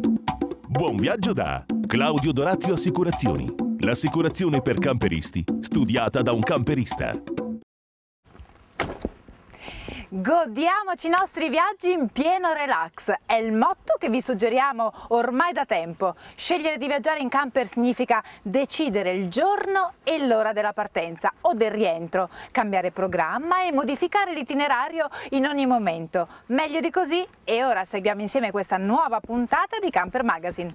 Buon viaggio da Claudio Dorazio Assicurazioni. L'assicurazione per camperisti, studiata da un camperista. Godiamoci i nostri viaggi in pieno relax, è il motto che vi suggeriamo ormai da tempo. Scegliere di viaggiare in camper significa decidere il giorno e l'ora della partenza o del rientro, cambiare programma e modificare l'itinerario in ogni momento. Meglio di così e ora seguiamo insieme questa nuova puntata di Camper Magazine.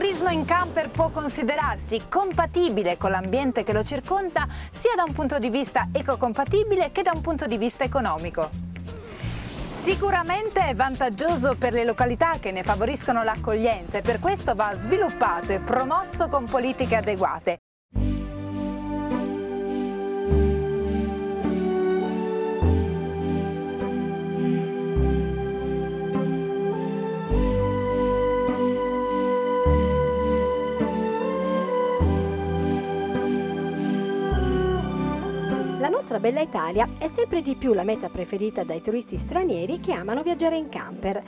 Turismo in camper può considerarsi compatibile con l'ambiente che lo circonda sia da un punto di vista ecocompatibile che da un punto di vista economico. Sicuramente è vantaggioso per le località che ne favoriscono l'accoglienza e per questo va sviluppato e promosso con politiche adeguate. Nostra bella Italia è sempre di più la meta preferita dai turisti stranieri che amano viaggiare in camper.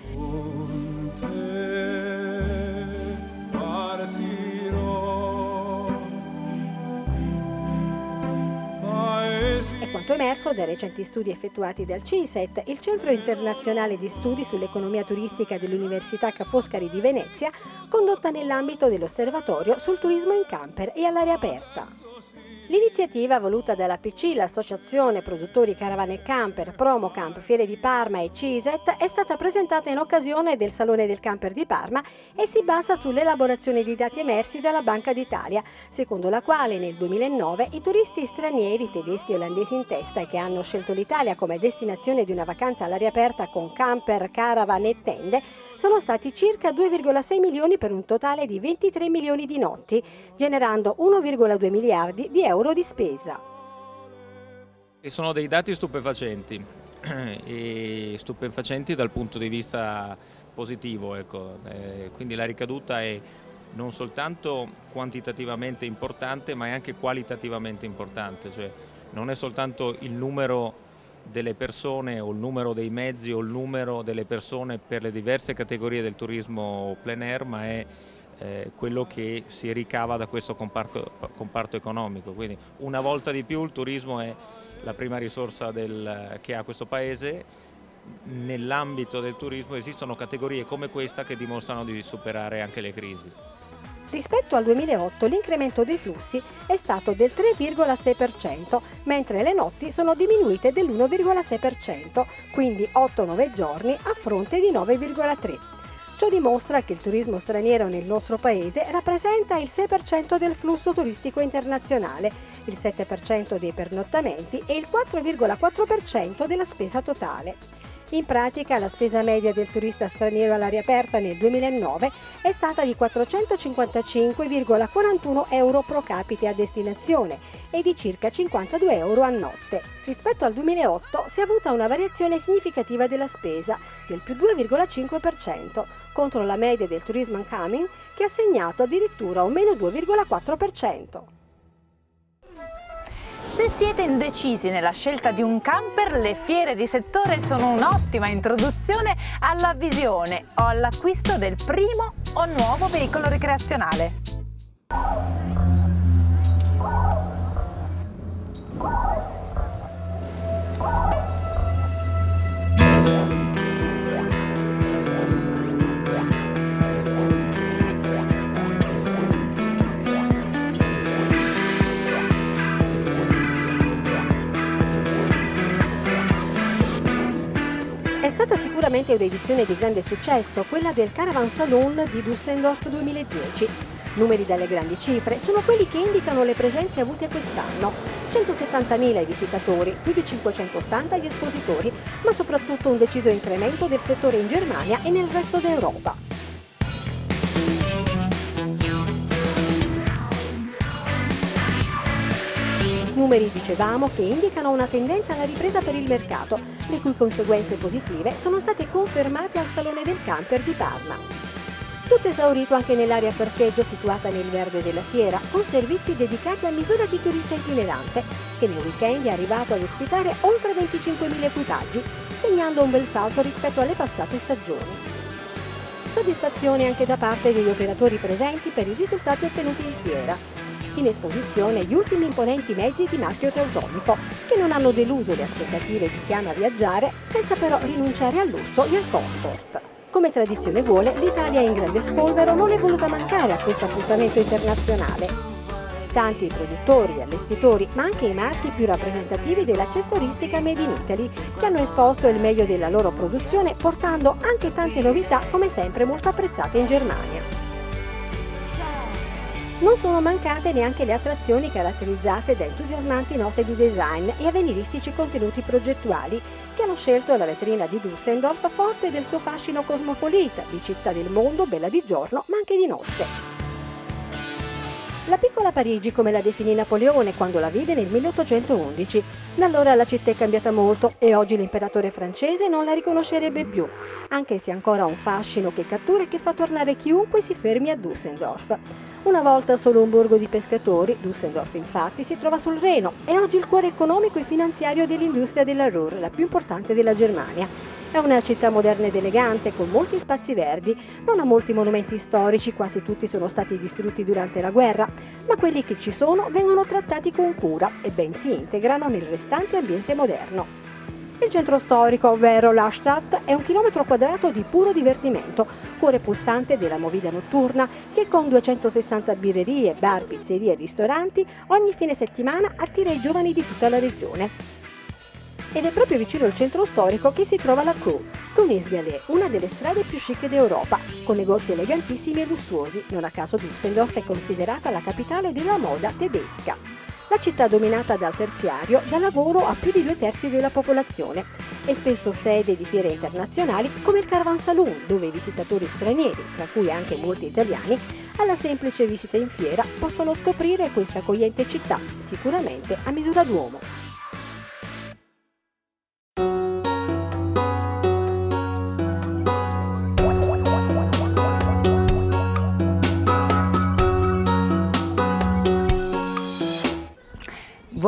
È quanto emerso dai recenti studi effettuati dal CISET, il Centro Internazionale di Studi sull'Economia Turistica dell'Università Ca' Foscari di Venezia, condotta nell'ambito dell'Osservatorio sul turismo in camper e all'aria aperta. L'iniziativa voluta dalla PC, l'Associazione Produttori Caravane Camper, Promocamp, Fiere di Parma e CISET, è stata presentata in occasione del Salone del Camper di Parma e si basa sull'elaborazione di dati emersi dalla Banca d'Italia, secondo la quale nel 2009 i turisti stranieri, tedeschi e olandesi in testa che hanno scelto l'Italia come destinazione di una vacanza all'aria aperta con camper, caravan e tende, sono stati circa 2,6 milioni per un totale di 23 milioni di notti, generando 1,2 miliardi di euro di spesa. E sono dei dati stupefacenti, stupefacenti dal punto di vista positivo, ecco. Eh, quindi la ricaduta è non soltanto quantitativamente importante ma è anche qualitativamente importante, cioè non è soltanto il numero delle persone o il numero dei mezzi o il numero delle persone per le diverse categorie del turismo plein air, ma è eh, quello che si ricava da questo comparto, comparto economico. Quindi una volta di più il turismo è la prima risorsa del- che ha questo paese. Nell'ambito del turismo esistono categorie come questa che dimostrano di superare anche le crisi. Rispetto al 2008 l'incremento dei flussi è stato del 3,6%, mentre le notti sono diminuite dell'1,6%, quindi 8-9 giorni a fronte di 9,3%. Ciò dimostra che il turismo straniero nel nostro paese rappresenta il 6% del flusso turistico internazionale, il 7% dei pernottamenti e il 4,4% della spesa totale. In pratica la spesa media del turista straniero all'aria aperta nel 2009 è stata di 455,41 euro pro capite a destinazione e di circa 52 euro a notte. Rispetto al 2008 si è avuta una variazione significativa della spesa del più 2,5% contro la media del turismo incoming che ha segnato addirittura un meno 2,4%. Se siete indecisi nella scelta di un camper, le fiere di settore sono un'ottima introduzione alla visione o all'acquisto del primo o nuovo veicolo ricreazionale. Stata sicuramente un'edizione di grande successo, quella del Caravan Saloon di Düsseldorf 2010. Numeri dalle grandi cifre sono quelli che indicano le presenze avute quest'anno. 170.000 i visitatori, più di 580 gli espositori, ma soprattutto un deciso incremento del settore in Germania e nel resto d'Europa. Numeri, dicevamo, che indicano una tendenza alla ripresa per il mercato, le cui conseguenze positive sono state confermate al Salone del Camper di Parma. Tutto esaurito anche nell'area parcheggio situata nel verde della fiera, con servizi dedicati a misura di turista itinerante, che nel weekend è arrivato ad ospitare oltre 25.000 equipaggi, segnando un bel salto rispetto alle passate stagioni. Soddisfazione anche da parte degli operatori presenti per i risultati ottenuti in fiera. In esposizione gli ultimi imponenti mezzi di marchio teutonico, che non hanno deluso le aspettative di chi ama viaggiare, senza però rinunciare al lusso e al comfort. Come tradizione vuole, l'Italia in grande spolvero non è voluta mancare a questo appuntamento internazionale. Tanti produttori, allestitori, ma anche i marchi più rappresentativi dell'accessoristica Made in Italy, che hanno esposto il meglio della loro produzione, portando anche tante novità, come sempre molto apprezzate in Germania. Non sono mancate neanche le attrazioni caratterizzate da entusiasmanti note di design e avveniristici contenuti progettuali che hanno scelto la vetrina di Düsseldorf forte del suo fascino cosmopolita, di città del mondo, bella di giorno ma anche di notte. La piccola Parigi, come la definì Napoleone quando la vide nel 1811. Da allora la città è cambiata molto e oggi l'imperatore francese non la riconoscerebbe più, anche se ancora ha un fascino che cattura e che fa tornare chiunque si fermi a Düsseldorf. Una volta solo un borgo di pescatori, Düsseldorf infatti si trova sul Reno, è oggi il cuore economico e finanziario dell'industria della Ruhr, la più importante della Germania. È una città moderna ed elegante, con molti spazi verdi, non ha molti monumenti storici, quasi tutti sono stati distrutti durante la guerra, ma quelli che ci sono vengono trattati con cura e ben si integrano nel restante ambiente moderno. Il centro storico, ovvero la è un chilometro quadrato di puro divertimento, cuore pulsante della movida notturna che con 260 birrerie, bar, pizzerie e ristoranti ogni fine settimana attira i giovani di tutta la regione. Ed è proprio vicino al centro storico che si trova la Crew, Königsgalley, una delle strade più chic d'Europa, con negozi elegantissimi e lussuosi. Non a caso Düsseldorf è considerata la capitale della moda tedesca. La città dominata dal terziario dà lavoro a più di due terzi della popolazione e spesso sede di fiere internazionali come il Caravan Saloon, dove i visitatori stranieri, tra cui anche molti italiani, alla semplice visita in fiera possono scoprire questa accogliente città, sicuramente a misura d'uomo.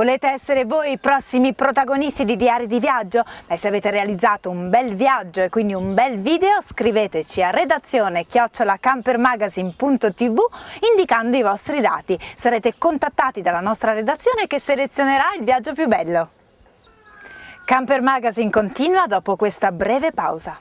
Volete essere voi i prossimi protagonisti di Diari di Viaggio? Beh, se avete realizzato un bel viaggio e quindi un bel video, scriveteci a redazione chiocciolacampermagazine.tv indicando i vostri dati. Sarete contattati dalla nostra redazione che selezionerà il viaggio più bello. Camper Magazine continua dopo questa breve pausa.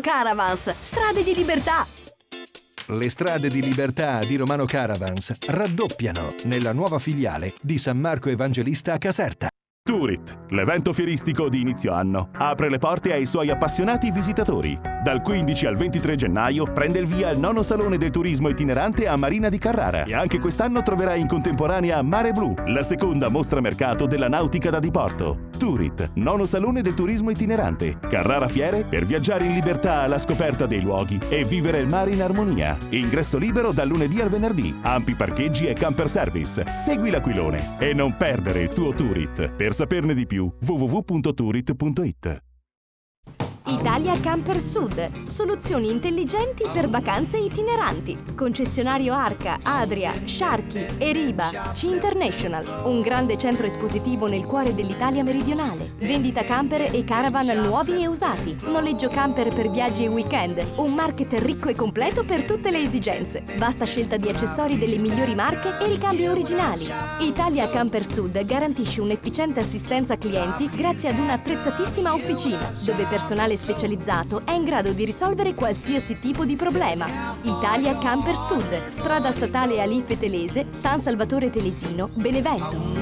Caravans, strade di libertà. Le strade di libertà di Romano Caravans raddoppiano nella nuova filiale di San Marco Evangelista a Caserta. Turit, l'evento fieristico di inizio anno, apre le porte ai suoi appassionati visitatori. Dal 15 al 23 gennaio prende il via il nono salone del turismo itinerante a Marina di Carrara e anche quest'anno troverai in contemporanea Mare Blu, la seconda mostra mercato della nautica da diporto. Turit, nono salone del turismo itinerante. Carrara Fiere per viaggiare in libertà alla scoperta dei luoghi e vivere il mare in armonia. Ingresso libero dal lunedì al venerdì. Ampi parcheggi e camper service. Segui l'aquilone e non perdere il tuo Turit. Per saperne di più www.turit.it. Italia Camper Sud. Soluzioni intelligenti per vacanze itineranti. Concessionario Arca, Adria, Sharky, Eriba, C International. Un grande centro espositivo nel cuore dell'Italia meridionale. Vendita camper e caravan nuovi e usati. Noleggio camper per viaggi e weekend. Un market ricco e completo per tutte le esigenze. Vasta scelta di accessori delle migliori marche e ricambi originali. Italia Camper Sud garantisce un'efficiente assistenza clienti grazie ad un'attrezzatissima officina, dove personale specializzato è in grado di risolvere qualsiasi tipo di problema. Italia Camper Sud, strada statale Alife Telese, San Salvatore Telesino, Benevento.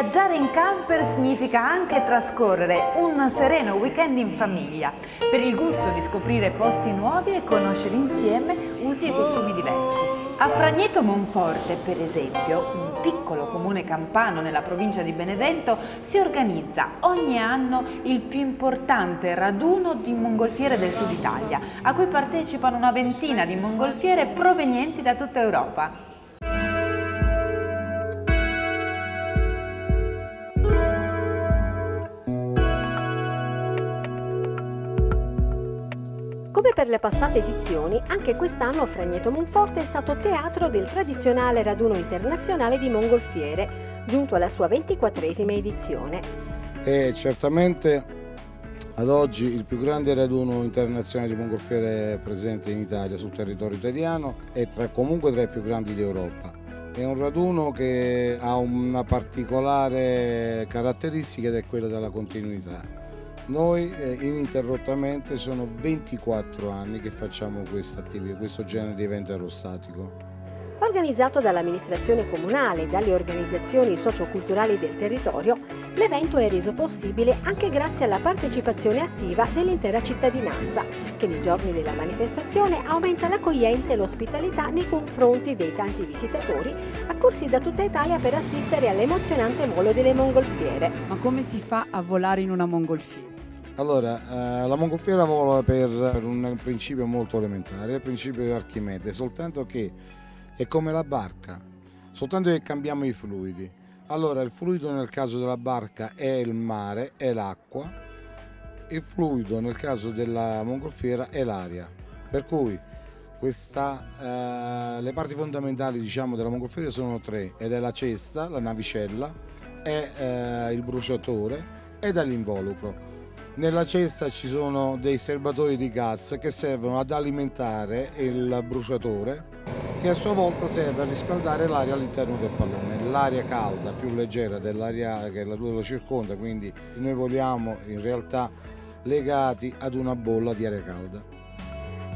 Viaggiare in camper significa anche trascorrere un sereno weekend in famiglia, per il gusto di scoprire posti nuovi e conoscere insieme usi e costumi diversi. A Fragneto Monforte, per esempio, un piccolo comune campano nella provincia di Benevento, si organizza ogni anno il più importante raduno di mongolfiere del sud Italia, a cui partecipano una ventina di mongolfiere provenienti da tutta Europa. Per le passate edizioni, anche quest'anno Fragneto Monforte è stato teatro del tradizionale raduno internazionale di mongolfiere, giunto alla sua ventiquattresima edizione. È certamente ad oggi il più grande raduno internazionale di mongolfiere presente in Italia, sul territorio italiano, e tra, comunque tra i più grandi d'Europa. È un raduno che ha una particolare caratteristica ed è quella della continuità. Noi eh, ininterrottamente sono 24 anni che facciamo questo genere di evento aerostatico. Organizzato dall'amministrazione comunale e dalle organizzazioni socioculturali del territorio, l'evento è reso possibile anche grazie alla partecipazione attiva dell'intera cittadinanza, che nei giorni della manifestazione aumenta l'accoglienza e l'ospitalità nei confronti dei tanti visitatori accorsi da tutta Italia per assistere all'emozionante volo delle mongolfiere. Ma come si fa a volare in una mongolfiera? Allora, eh, la mongolfiera vola per, per un principio molto elementare, il principio di Archimede, soltanto che è come la barca, soltanto che cambiamo i fluidi. Allora, il fluido nel caso della barca è il mare, è l'acqua, il fluido nel caso della mongolfiera è l'aria. Per cui questa, eh, le parti fondamentali diciamo, della mongolfiera sono tre, ed è la cesta, la navicella, è eh, il bruciatore ed è l'involucro. Nella cesta ci sono dei serbatoi di gas che servono ad alimentare il bruciatore che a sua volta serve a riscaldare l'aria all'interno del pallone. L'aria calda, più leggera dell'aria che lo circonda, quindi noi voliamo in realtà legati ad una bolla di aria calda.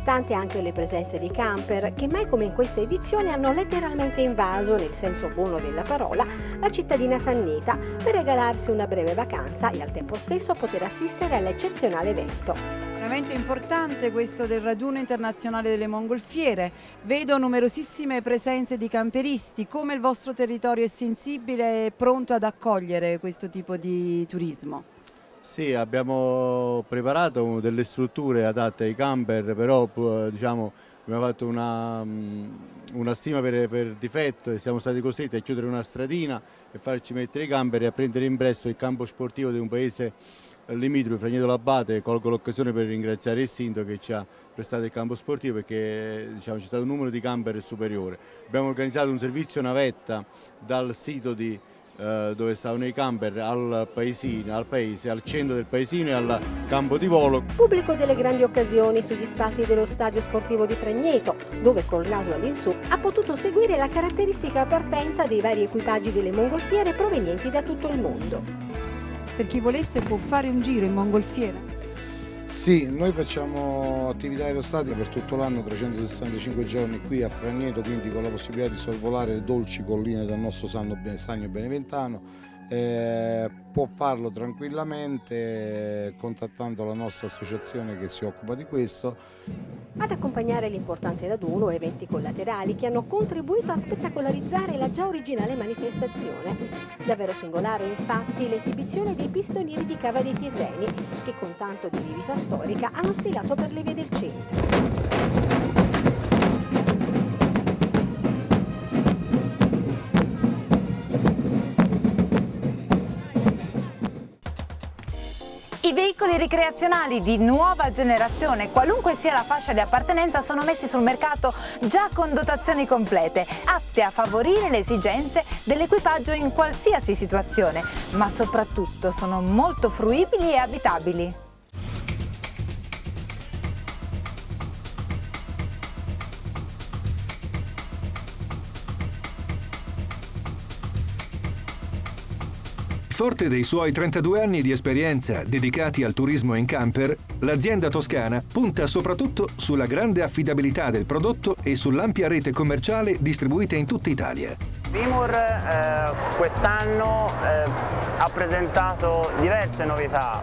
Tante anche le presenze di camper che mai come in questa edizione hanno letteralmente invaso, nel senso buono della parola, la cittadina sannita per regalarsi una breve vacanza e al tempo stesso poter assistere all'eccezionale evento. Un evento importante questo del raduno internazionale delle mongolfiere. Vedo numerosissime presenze di camperisti. Come il vostro territorio è sensibile e pronto ad accogliere questo tipo di turismo? Sì, abbiamo preparato delle strutture adatte ai camper, però diciamo, abbiamo fatto una, una stima per, per, difetto e siamo stati costretti a chiudere una stradina e farci mettere i camper e a prendere in prestito il campo sportivo di un paese limitrofi, Fragneto Labate, colgo l'occasione per ringraziare il sindaco che ci ha prestato il campo sportivo perché diciamo, c'è stato un numero di camper superiore. Abbiamo organizzato un servizio navetta dal sito di eh, dove stavano i camper al paesino, al paese, al centro del paesino e al campo di volo. Pubblico delle grandi occasioni sugli spalti dello stadio sportivo di Fragneto, dove col naso all'insù ha potuto seguire la caratteristica partenza dei vari equipaggi delle mongolfiere provenienti da tutto il mondo. Per chi volesse può fare un giro in mongolfiera? Sì, noi facciamo attività aerostate per tutto l'anno, 365 giorni qui a Fragneto, quindi con la possibilità di sorvolare le dolci colline del nostro Sagno Beneventano. Eh, può farlo tranquillamente contattando la nostra associazione che si occupa di questo. Ad accompagnare l'importante raduno eventi collaterali che hanno contribuito a spettacolarizzare la già originale manifestazione. Davvero singolare infatti l'esibizione dei pistonieri di Cava dei Tirreni che con tanto di divisa storica hanno sfilato per le vie del centro. I veicoli ricreazionali di nuova generazione, qualunque sia la fascia di appartenenza, sono messi sul mercato già con dotazioni complete, atte a favorire le esigenze dell'equipaggio in qualsiasi situazione, ma soprattutto sono molto fruibili e abitabili. Forte dei suoi 32 anni di esperienza dedicati al turismo in camper, l'azienda toscana punta soprattutto sulla grande affidabilità del prodotto e sull'ampia rete commerciale distribuita in tutta Italia. Vimor eh, quest'anno eh, ha presentato diverse novità.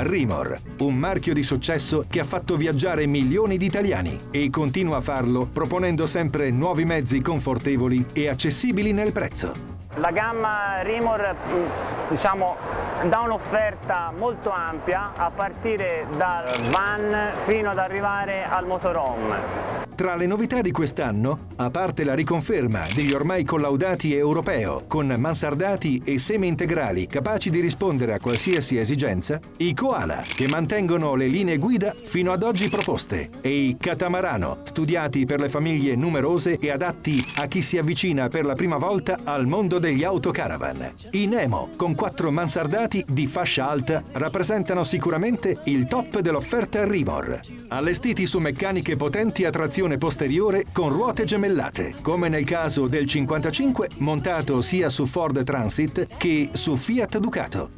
Rimor, un marchio di successo che ha fatto viaggiare milioni di italiani e continua a farlo proponendo sempre nuovi mezzi confortevoli e accessibili nel prezzo. La gamma Rimor diciamo, dà un'offerta molto ampia a partire dal van fino ad arrivare al motorhome. Tra le novità di quest'anno, a parte la riconferma degli ormai collaudati europeo con mansardati e semi-integrali capaci di rispondere a qualsiasi esigenza, i koala che mantengono le linee guida fino ad oggi proposte e i catamarano studiati per le famiglie numerose e adatti a chi si avvicina per la prima volta al mondo degli autocaravan. I Nemo con quattro mansardati di fascia alta rappresentano sicuramente il top dell'offerta Rimor, allestiti su meccaniche potenti a trazione posteriore con ruote gemellate, come nel caso del 55 montato sia su Ford Transit che su Fiat Ducato.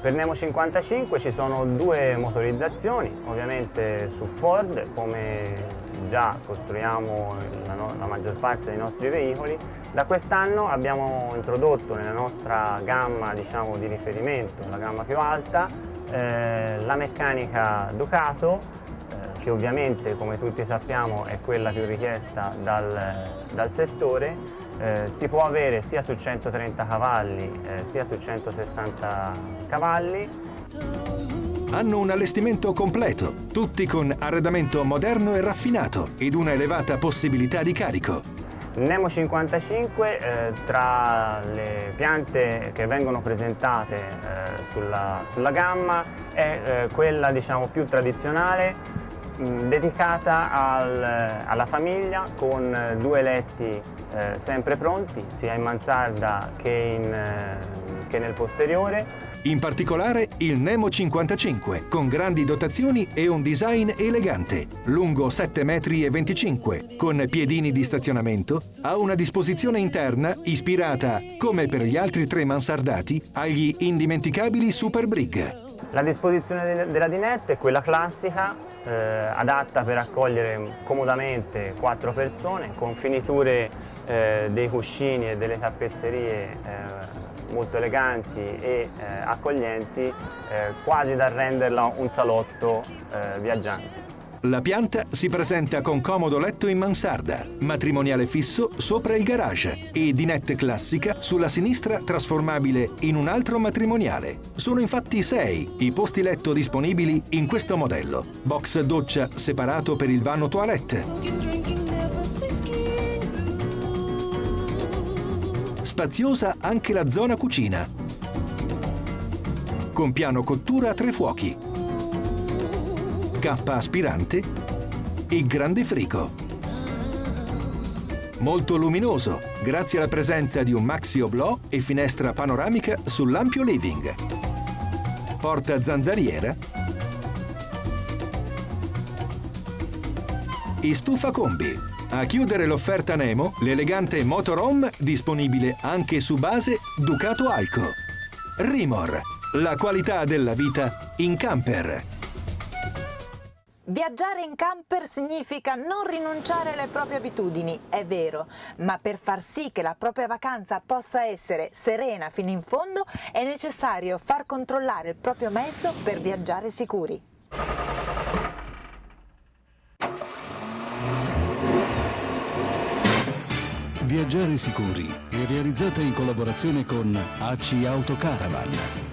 Per Nemo 55 ci sono due motorizzazioni, ovviamente su Ford come già costruiamo la, no la maggior parte dei nostri veicoli. Da quest'anno abbiamo introdotto nella nostra gamma diciamo, di riferimento, la gamma più alta, eh, la meccanica Ducato che ovviamente come tutti sappiamo è quella più richiesta dal, dal settore, eh, si può avere sia su 130 cavalli eh, sia su 160 cavalli. Hanno un allestimento completo, tutti con arredamento moderno e raffinato ed una elevata possibilità di carico. Nemo 55 eh, tra le piante che vengono presentate eh, sulla, sulla, gamma è eh, quella diciamo, più tradizionale Mm, dedicata al, alla famiglia con due letti eh, sempre pronti, sia in mansarda che, in, eh, che nel posteriore. In particolare il Nemo 55, con grandi dotazioni e un design elegante, lungo 7,25 metri con piedini di stazionamento, ha una disposizione interna ispirata, come per gli altri tre mansardati, agli indimenticabili Super Brig. La disposizione della dinette è quella classica, eh, adatta per accogliere comodamente quattro persone, con finiture eh, dei cuscini e delle tappezzerie eh, molto eleganti e eh, accoglienti, eh, quasi da renderla un salotto eh, viaggiante. La pianta si presenta con comodo letto in mansarda, matrimoniale fisso sopra il garage e dinette classica sulla sinistra trasformabile in un altro matrimoniale. Sono infatti sei i posti letto disponibili in questo modello. Box doccia separato per il vano toilette. Spaziosa anche la zona cucina con piano cottura a tre fuochi, cappa aspirante e grande frigo. Molto luminoso, grazie alla presenza di un maxi oblò e finestra panoramica sull'ampio living. Porta zanzariera e stufa combi. A chiudere l'offerta Nemo, l'elegante motorhome disponibile anche su base Ducato Alco. Rimor, la qualità della vita in camper. Viaggiare in camper significa non rinunciare alle proprie abitudini, è vero, ma per far sì che la propria vacanza possa essere serena fino in fondo è necessario far controllare il proprio mezzo per viaggiare sicuri. Viaggiare sicuri è realizzata in collaborazione con AC Auto Caravan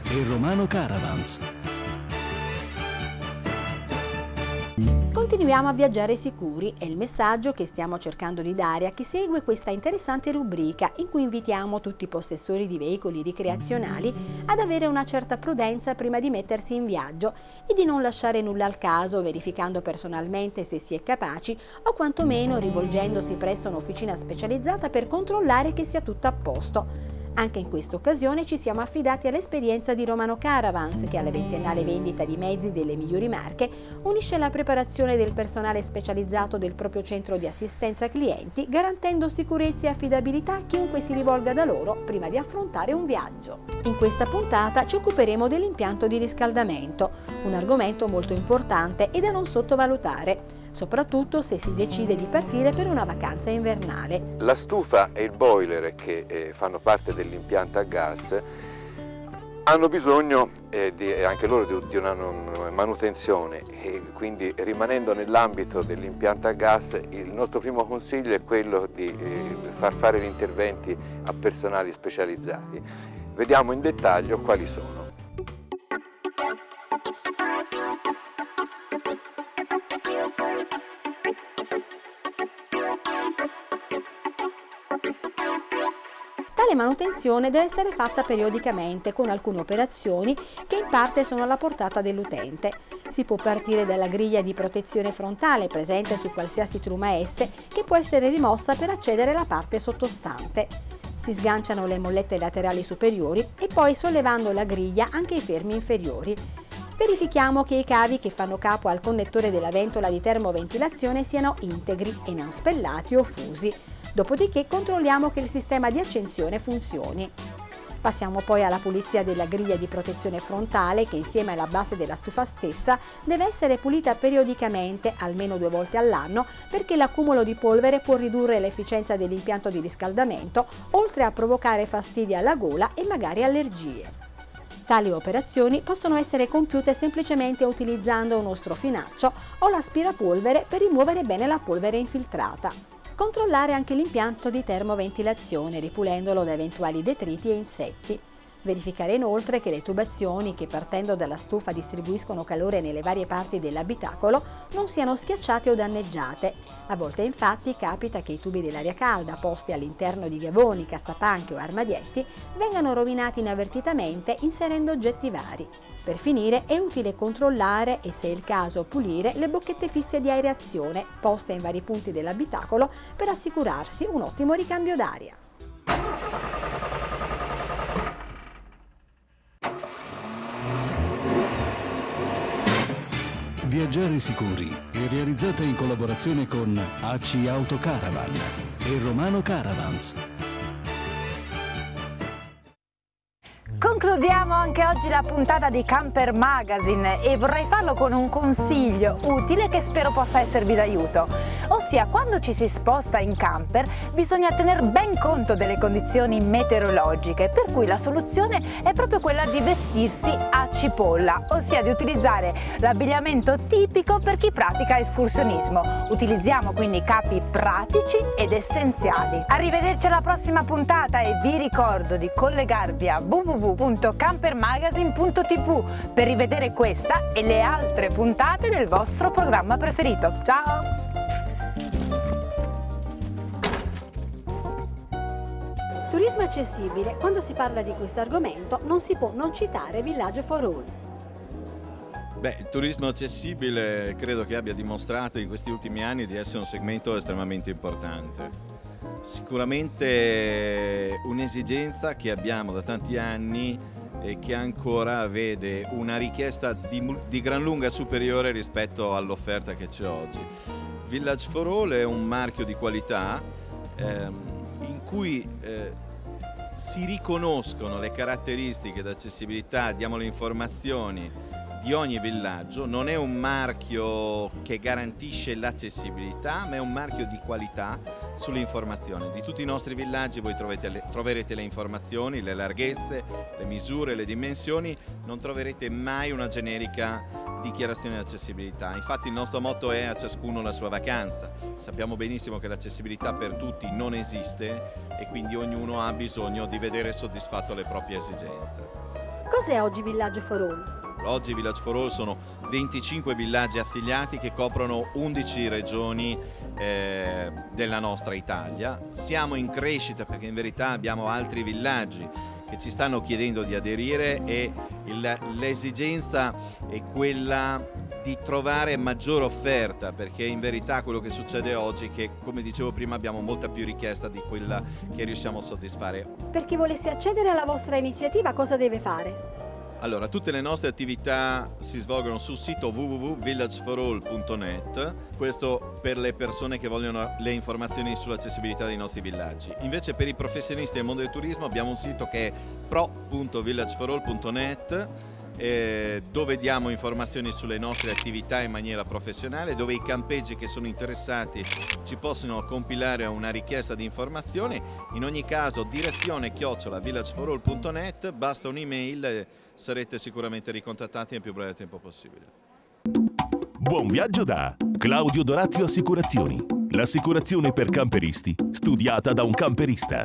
e Romano Caravans. Continuiamo a viaggiare sicuri, è il messaggio che stiamo cercando di dare a chi segue questa interessante rubrica in cui invitiamo tutti i possessori di veicoli ricreazionali ad avere una certa prudenza prima di mettersi in viaggio e di non lasciare nulla al caso, verificando personalmente se si è capaci o quantomeno rivolgendosi presso un'officina specializzata per controllare che sia tutto a posto. Anche in questa occasione ci siamo affidati all'esperienza di Romano Caravans che alla ventennale vendita di mezzi delle migliori marche unisce la preparazione del personale specializzato del proprio centro di assistenza clienti garantendo sicurezza e affidabilità a chiunque si rivolga da loro prima di affrontare un viaggio. In questa puntata ci occuperemo dell'impianto di riscaldamento, un argomento molto importante e da non sottovalutare soprattutto se si decide di partire per una vacanza invernale. La stufa e il boiler che eh, fanno parte dell'impianto a gas hanno bisogno eh, di, anche loro di, di, una manutenzione e quindi rimanendo nell'ambito dell'impianto a gas il nostro primo consiglio è quello di eh, far fare gli interventi a personali specializzati. Vediamo in dettaglio quali sono. Manutenzione deve essere fatta periodicamente con alcune operazioni che in parte sono alla portata dell'utente. Si può partire dalla griglia di protezione frontale presente su qualsiasi truma S che può essere rimossa per accedere alla parte sottostante. Si sganciano le mollette laterali superiori e poi sollevando la griglia anche i fermi inferiori. Verifichiamo che i cavi che fanno capo al connettore della ventola di termoventilazione siano integri e non spellati o fusi. Dopodiché controlliamo che il sistema di accensione funzioni. Passiamo poi alla pulizia della griglia di protezione frontale che insieme alla base della stufa stessa deve essere pulita periodicamente, almeno due volte all'anno, perché l'accumulo di polvere può ridurre l'efficienza dell'impianto di riscaldamento, oltre a provocare fastidi alla gola e magari allergie. Tali operazioni possono essere compiute semplicemente utilizzando uno strofinaccio o l'aspirapolvere per rimuovere bene la polvere infiltrata. Controllare anche l'impianto di termoventilazione ripulendolo da eventuali detriti e insetti. Verificare inoltre che le tubazioni che partendo dalla stufa distribuiscono calore nelle varie parti dell'abitacolo non siano schiacciate o danneggiate. A volte infatti capita che i tubi dell'aria calda posti all'interno di gavoni, cassapanche o armadietti vengano rovinati inavvertitamente inserendo oggetti vari. Per finire è utile controllare e se è il caso pulire le bocchette fisse di aereazione poste in vari punti dell'abitacolo per assicurarsi un ottimo ricambio d'aria. Viaggiare sicuri è realizzata in collaborazione con AC Auto Caravan e Romano Caravans. Concludiamo anche oggi la puntata di Camper Magazine e vorrei farlo con un consiglio utile che spero possa esservi d'aiuto. Ossia, quando ci si sposta in camper bisogna tener ben conto delle condizioni meteorologiche, per cui la soluzione è proprio quella di vestirsi a cipolla, ossia di utilizzare l'abbigliamento tipico per chi pratica escursionismo. Utilizziamo quindi capi pratici ed essenziali. Arrivederci alla prossima puntata e vi ricordo di collegarvi a www www.campermagazine.tv per rivedere questa e le altre puntate del vostro programma preferito. Ciao! Turismo accessibile, quando si parla di questo argomento non si può non citare Villaggio for All. Beh, il turismo accessibile credo che abbia dimostrato in questi ultimi anni di essere un segmento estremamente importante. Sicuramente un'esigenza che abbiamo da tanti anni e che ancora vede una richiesta di, di gran lunga superiore rispetto all'offerta che c'è oggi. Village for All è un marchio di qualità ehm, in cui eh, si riconoscono le caratteristiche d'accessibilità, diamo le informazioni di ogni villaggio, non è un marchio che garantisce l'accessibilità, ma è un marchio di qualità sull'informazione. Di tutti i nostri villaggi voi le, troverete le informazioni, le larghezze, le misure, le dimensioni, non troverete mai una generica dichiarazione di accessibilità. Infatti il nostro motto è a ciascuno la sua vacanza. Sappiamo benissimo che l'accessibilità per tutti non esiste e quindi ognuno ha bisogno di vedere soddisfatto le proprie esigenze. Cos'è oggi Villaggio for All? Oggi Village for All sono 25 villaggi affiliati che coprono 11 regioni eh, della nostra Italia. Siamo in crescita perché in verità abbiamo altri villaggi che ci stanno chiedendo di aderire e il, l'esigenza è quella di trovare maggiore offerta perché in verità quello che succede oggi è che come dicevo prima abbiamo molta più richiesta di quella che riusciamo a soddisfare. Per chi volesse accedere alla vostra iniziativa cosa deve fare? Allora, tutte le nostre attività si svolgono sul sito www.villageforall.net, questo per le persone che vogliono le informazioni sull'accessibilità dei nostri villaggi. Invece per i professionisti del mondo del turismo abbiamo un sito che è pro.villageforall.net eh, dove diamo informazioni sulle nostre attività in maniera professionale, dove i campeggi che sono interessati ci possono compilare una richiesta di informazioni. In ogni caso direzione chiocciola villageforall.net, basta un'email e sarete sicuramente ricontattati nel più breve tempo possibile. Buon viaggio da Claudio Dorazio Assicurazioni, l'assicurazione per camperisti studiata da un camperista.